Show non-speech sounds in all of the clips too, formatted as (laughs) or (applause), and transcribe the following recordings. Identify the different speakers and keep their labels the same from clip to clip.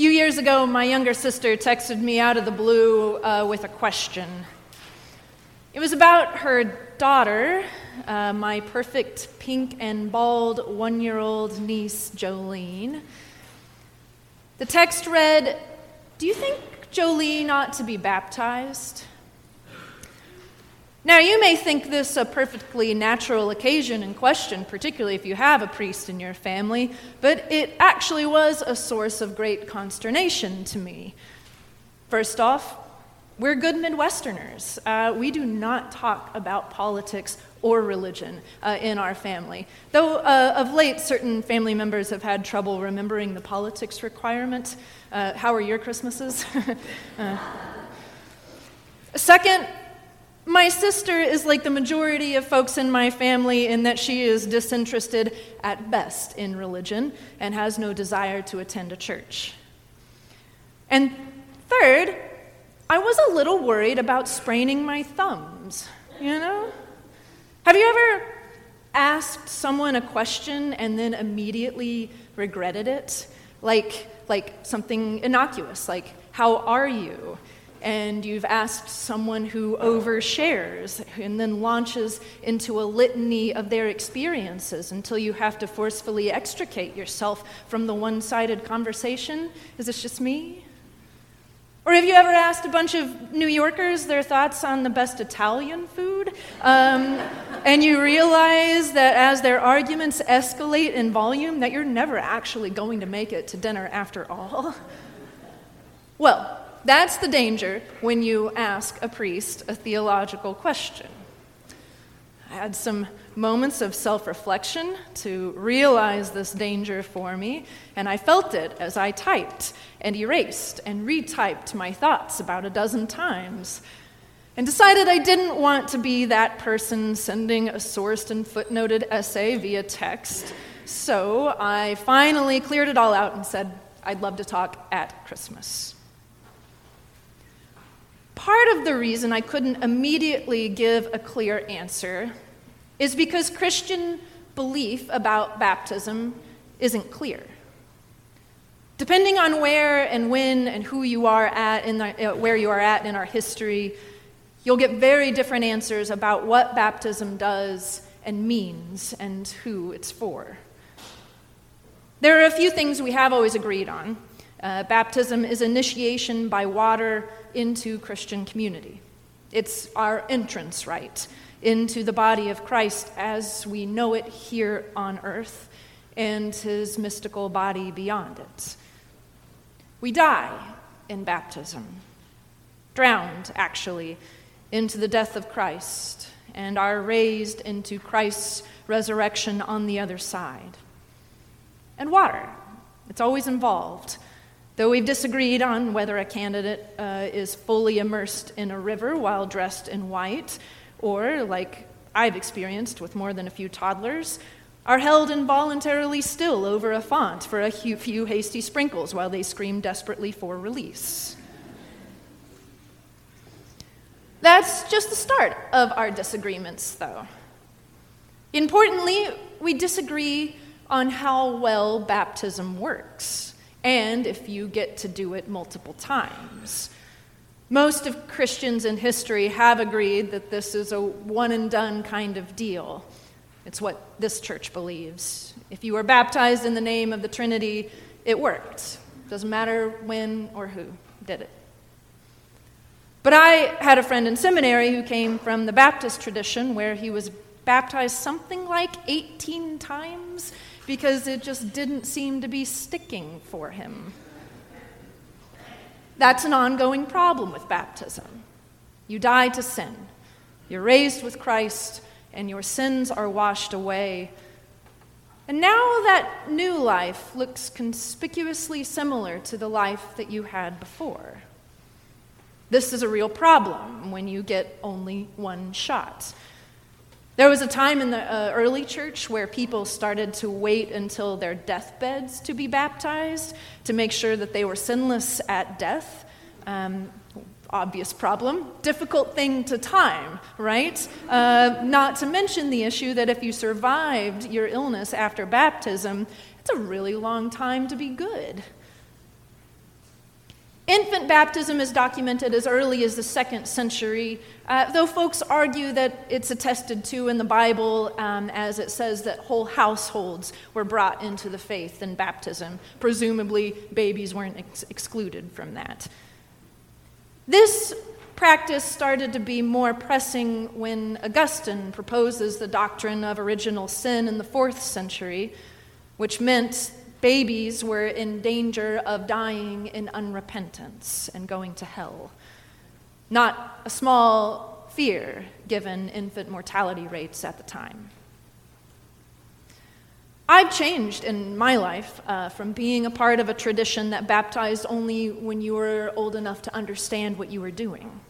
Speaker 1: few years ago, my younger sister texted me out of the blue uh, with a question. It was about her daughter, uh, my perfect pink and bald one year old niece, Jolene. The text read Do you think Jolene ought to be baptized? Now, you may think this a perfectly natural occasion and question, particularly if you have a priest in your family, but it actually was a source of great consternation to me. First off, we're good Midwesterners. Uh, we do not talk about politics or religion uh, in our family. Though uh, of late, certain family members have had trouble remembering the politics requirement. Uh, how are your Christmases? (laughs) Uh, second, my sister is like the majority of folks in my family in that she is disinterested at best in religion and has no desire to attend a church. And third, I was a little worried about spraining my thumbs, you know? Have you ever asked someone a question and then immediately regretted it? Like, like something innocuous, like, how are you? And you've asked someone who overshares and then launches into a litany of their experiences until you have to forcefully extricate yourself from the one sided conversation? Is this just me? Or have you ever asked a bunch of New Yorkers their thoughts on the best Italian food? Um, and you realize that as their arguments escalate in volume, that you're never actually going to make it to dinner after all? Well, that's the danger when you ask a priest a theological question. I had some moments of self reflection to realize this danger for me, and I felt it as I typed and erased and retyped my thoughts about a dozen times, and decided I didn't want to be that person sending a sourced and footnoted essay via text. So I finally cleared it all out and said, I'd love to talk at Christmas. Part of the reason I couldn't immediately give a clear answer is because Christian belief about baptism isn't clear. Depending on where and when and who you are at in the, uh, where you are at in our history, you'll get very different answers about what baptism does and means and who it's for. There are a few things we have always agreed on. Uh, baptism is initiation by water into Christian community. It's our entrance right into the body of Christ as we know it here on earth and his mystical body beyond it. We die in baptism, drowned actually into the death of Christ, and are raised into Christ's resurrection on the other side. And water, it's always involved. Though we've disagreed on whether a candidate uh, is fully immersed in a river while dressed in white, or, like I've experienced with more than a few toddlers, are held involuntarily still over a font for a few hasty sprinkles while they scream desperately for release. That's just the start of our disagreements, though. Importantly, we disagree on how well baptism works and if you get to do it multiple times. Most of Christians in history have agreed that this is a one and done kind of deal. It's what this church believes. If you were baptized in the name of the Trinity, it worked. Doesn't matter when or who did it. But I had a friend in seminary who came from the Baptist tradition where he was baptized something like 18 times because it just didn't seem to be sticking for him. That's an ongoing problem with baptism. You die to sin, you're raised with Christ, and your sins are washed away. And now that new life looks conspicuously similar to the life that you had before. This is a real problem when you get only one shot. There was a time in the uh, early church where people started to wait until their deathbeds to be baptized to make sure that they were sinless at death. Um, obvious problem, difficult thing to time, right? Uh, not to mention the issue that if you survived your illness after baptism, it's a really long time to be good. Infant baptism is documented as early as the second century, uh, though folks argue that it's attested to in the Bible um, as it says that whole households were brought into the faith in baptism. Presumably, babies weren't ex- excluded from that. This practice started to be more pressing when Augustine proposes the doctrine of original sin in the fourth century, which meant Babies were in danger of dying in unrepentance and going to hell. Not a small fear given infant mortality rates at the time. I've changed in my life uh, from being a part of a tradition that baptized only when you were old enough to understand what you were doing.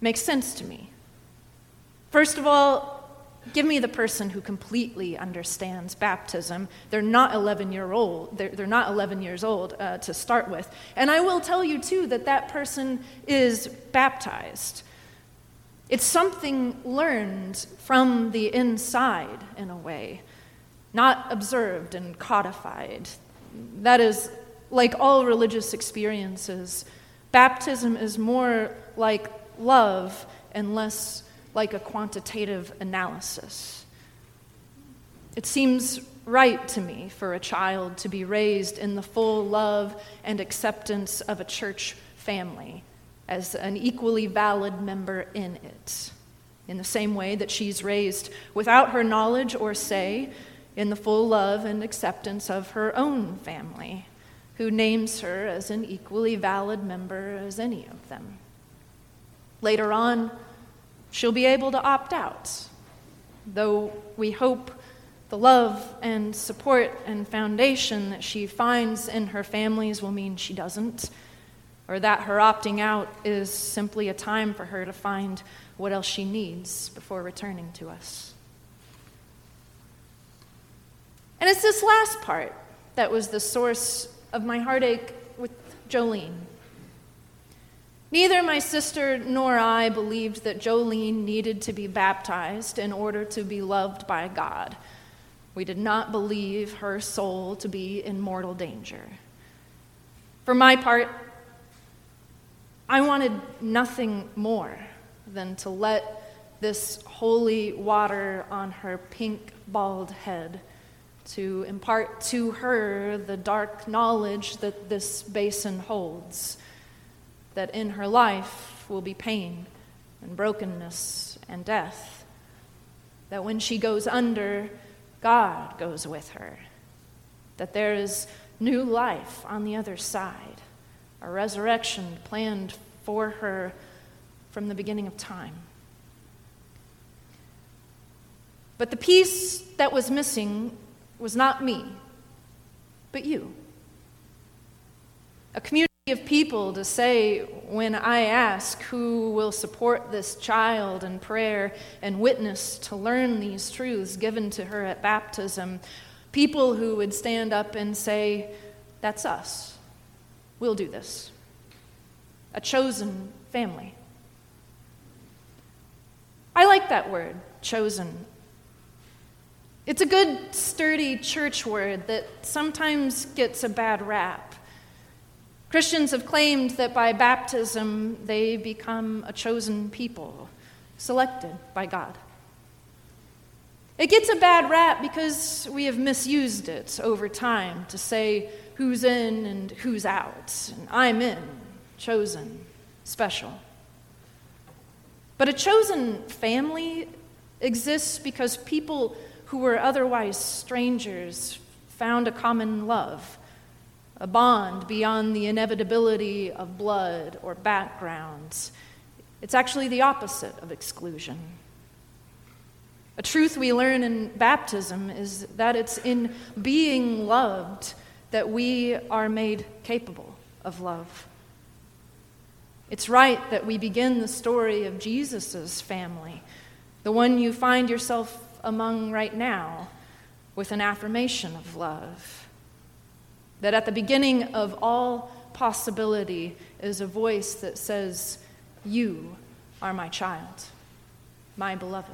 Speaker 1: Makes sense to me. First of all, Give me the person who completely understands baptism. They're not 11 year old. They're, they're not 11 years old uh, to start with. And I will tell you too that that person is baptized. It's something learned from the inside in a way, not observed and codified. That is like all religious experiences. Baptism is more like love and less like a quantitative analysis. It seems right to me for a child to be raised in the full love and acceptance of a church family as an equally valid member in it, in the same way that she's raised without her knowledge or say in the full love and acceptance of her own family, who names her as an equally valid member as any of them. Later on, she'll be able to opt out, though we hope the love and support and foundation that she finds in her families will mean she doesn't, or that her opting out is simply a time for her to find what else she needs before returning to us. And it's this last part that was the source of my heartache with Jolene. Neither my sister nor I believed that Jolene needed to be baptized in order to be loved by God. We did not believe her soul to be in mortal danger. For my part, I wanted nothing more than to let this holy water on her pink, bald head to impart to her the dark knowledge that this basin holds that in her life will be pain and brokenness and death. That when she goes under, God goes with her. That there is new life on the other side, a resurrection planned for her from the beginning of time. But the piece that was missing was not me, but you. A community of people to say when I ask who will support this child in prayer and witness to learn these truths given to her at baptism, people who would stand up and say, That's us. We'll do this. A chosen family. I like that word, chosen. It's a good, sturdy church word that sometimes gets a bad rap. Christians have claimed that by baptism they become a chosen people, selected by God. It gets a bad rap because we have misused it over time to say who's in and who's out. And I'm in, chosen, special. But a chosen family exists because people who were otherwise strangers found a common love a bond beyond the inevitability of blood or backgrounds. It's actually the opposite of exclusion. A truth we learn in baptism is that it's in being loved that we are made capable of love. It's right that we begin the story of Jesus' family, the one you find yourself among right now, with an affirmation of love. That at the beginning of all possibility is a voice that says, You are my child, my beloved.